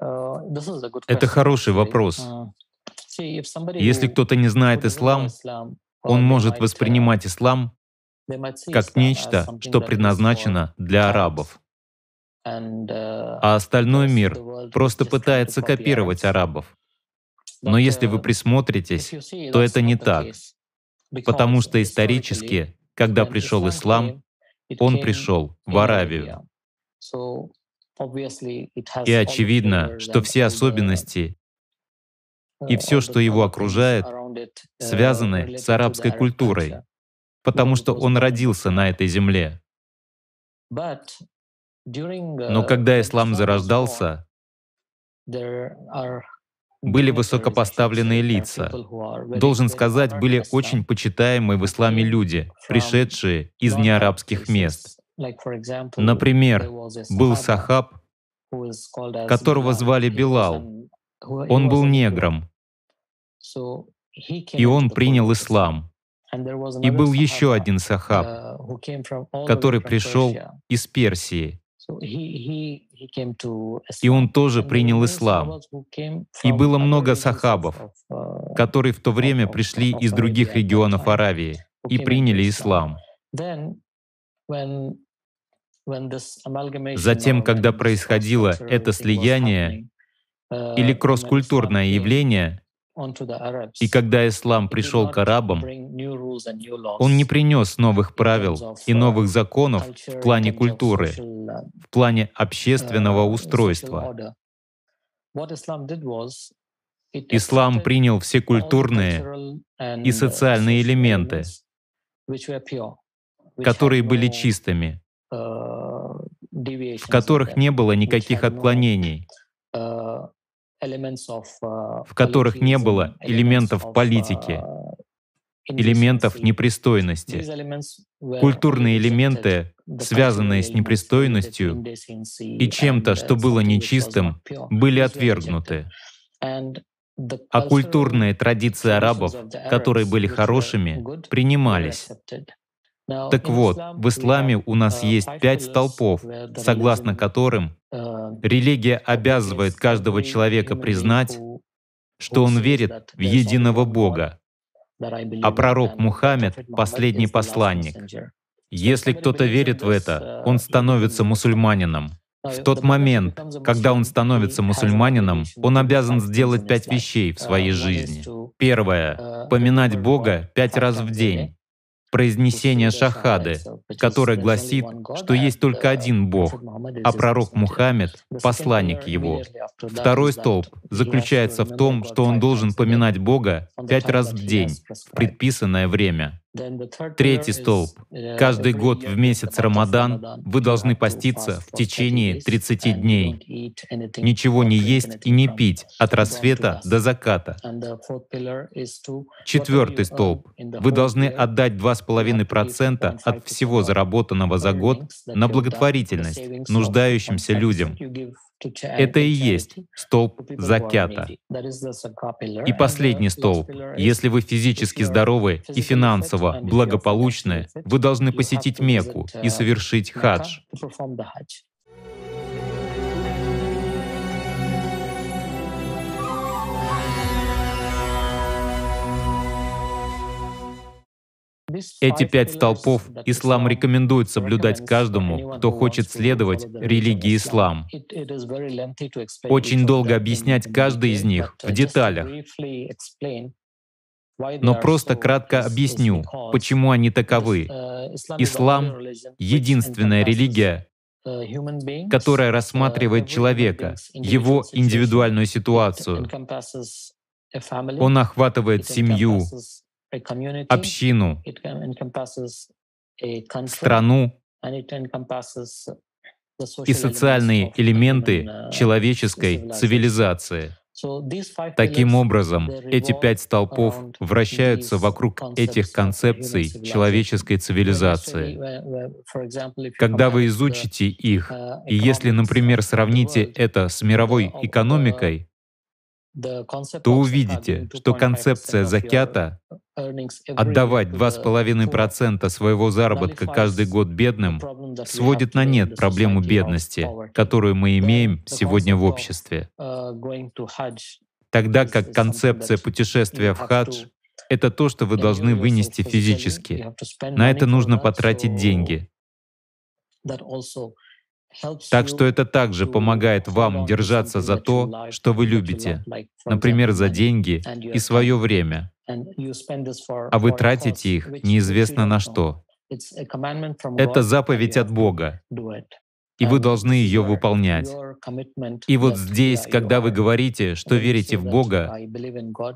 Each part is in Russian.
Это хороший вопрос. Если кто-то не знает ислам, он может воспринимать ислам как нечто, что предназначено для арабов. А остальной мир просто пытается копировать арабов. Но если вы присмотритесь, то это не так. Потому что исторически, когда пришел ислам, он пришел в Аравию. И очевидно, что все особенности и все, что его окружает, связаны с арабской культурой, потому что он родился на этой земле. Но когда ислам зарождался, были высокопоставленные лица. Должен сказать, были очень почитаемые в исламе люди, пришедшие из неарабских мест. Например, был сахаб, которого звали Билал. Он был негром, и он принял ислам. И был еще один сахаб, который пришел из Персии. И он тоже принял ислам. И было много сахабов, которые в то время пришли из других регионов Аравии и приняли ислам. Затем, когда происходило это слияние или кросс-культурное явление, и когда ислам пришел к арабам, он не принес новых правил и новых законов в плане культуры, в плане общественного устройства. Ислам принял все культурные и социальные элементы, которые были чистыми, в которых не было никаких отклонений, в которых не было элементов политики, элементов непристойности. Культурные элементы, связанные с непристойностью и чем-то, что было нечистым, были отвергнуты. А культурные традиции арабов, которые были хорошими, принимались. Так вот, в исламе у нас есть пять столпов, согласно которым религия обязывает каждого человека признать, что он верит в единого Бога, а пророк Мухаммед — последний посланник. Если кто-то верит в это, он становится мусульманином. В тот момент, когда он становится мусульманином, он обязан сделать пять вещей в своей жизни. Первое — поминать Бога пять раз в день произнесение шахады, которое гласит, что есть только один Бог, а пророк Мухаммед — посланник его. Второй столб заключается в том, что он должен поминать Бога пять раз в день в предписанное время. Третий столб. Каждый год в месяц Рамадан вы должны поститься в течение 30 дней. Ничего не есть и не пить от рассвета до заката. Четвертый столб. Вы должны отдать 2,5% от всего заработанного за год на благотворительность нуждающимся людям. Это и есть столб закята. И последний столб. Если вы физически здоровы и финансово благополучны, вы должны посетить Мекку и совершить хадж. Эти пять столпов ислам рекомендует соблюдать каждому, кто хочет следовать религии ислам. Очень долго объяснять каждый из них в деталях. Но просто кратко объясню, почему они таковы. Ислам — единственная религия, которая рассматривает человека, его индивидуальную ситуацию. Он охватывает семью, общину, страну и социальные элементы uh, человеческой цивилизации. Таким образом, эти пять столпов вращаются вокруг этих концепций человеческой цивилизации. Когда вы изучите их, uh, и если, например, сравните это с мировой экономикой, то увидите, что концепция закята Отдавать 2,5% своего заработка каждый год бедным сводит на нет проблему бедности, которую мы имеем сегодня в обществе. Тогда как концепция путешествия в хадж — это то, что вы должны вынести физически. На это нужно потратить деньги. Так что это также помогает вам держаться за то, что вы любите, например, за деньги и свое время, а вы тратите их неизвестно на что. Это заповедь от Бога, и вы должны ее выполнять. И вот здесь, когда вы говорите, что верите в Бога,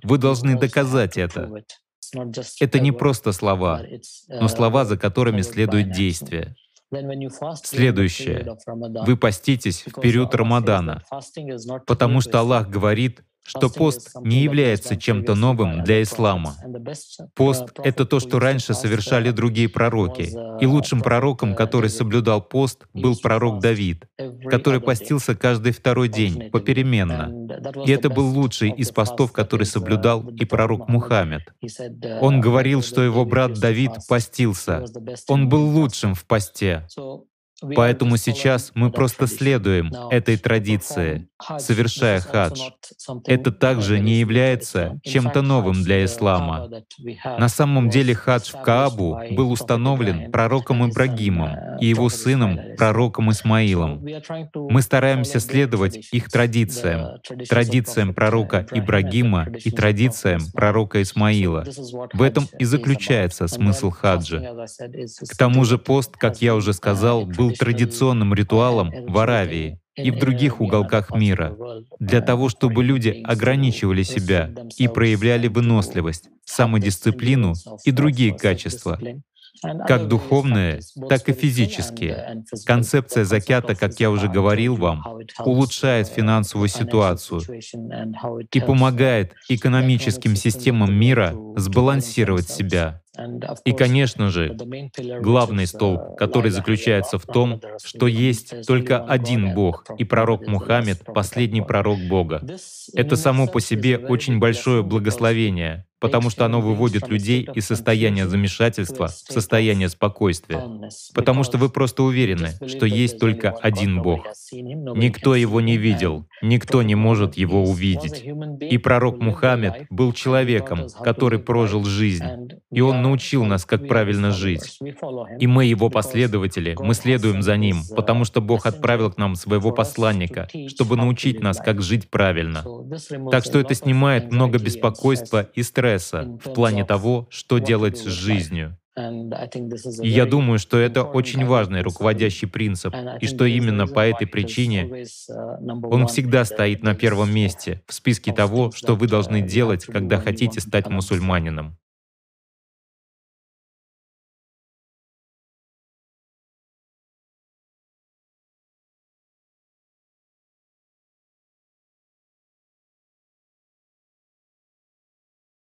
вы должны доказать это. Это не просто слова, но слова, за которыми следует действие. Следующее. Вы поститесь в период Рамадана, потому что Аллах говорит, что пост не является чем-то новым для ислама. Пост — это то, что раньше совершали другие пророки. И лучшим пророком, который соблюдал пост, был пророк Давид, который постился каждый второй день, попеременно. И это был лучший из постов, который соблюдал и пророк Мухаммед. Он говорил, что его брат Давид постился. Он был лучшим в посте. Поэтому сейчас мы просто следуем этой традиции, совершая хадж. Это также не является чем-то новым для ислама. На самом деле хадж в Каабу был установлен пророком Ибрагимом и его сыном, пророком Исмаилом. Мы стараемся следовать их традициям, традициям пророка Ибрагима и традициям пророка Исмаила. В этом и заключается смысл хаджа. К тому же пост, как я уже сказал, был традиционным ритуалом в Аравии и в других уголках мира, для того, чтобы люди ограничивали себя и проявляли выносливость, самодисциплину и другие качества, как духовные, так и физические. Концепция закята, как я уже говорил вам, улучшает финансовую ситуацию и помогает экономическим системам мира сбалансировать себя, и, конечно же, главный столб, который заключается в том, что есть только один Бог, и пророк Мухаммед — последний пророк Бога. Это само по себе очень большое благословение, потому что оно выводит людей из состояния замешательства в состояние спокойствия, потому что вы просто уверены, что есть только один Бог. Никто его не видел, никто не может его увидеть. И пророк Мухаммед был человеком, который прожил жизнь, и он научил нас, как правильно жить. И мы его последователи, мы следуем за ним, потому что Бог отправил к нам своего посланника, чтобы научить нас, как жить правильно. Так что это снимает много беспокойства и стресса в плане того, что делать с жизнью. И я думаю, что это очень важный руководящий принцип, и что именно по этой причине uh, он всегда стоит на первом месте в списке того, что вы должны uh, делать, когда хотите стать мусульманином.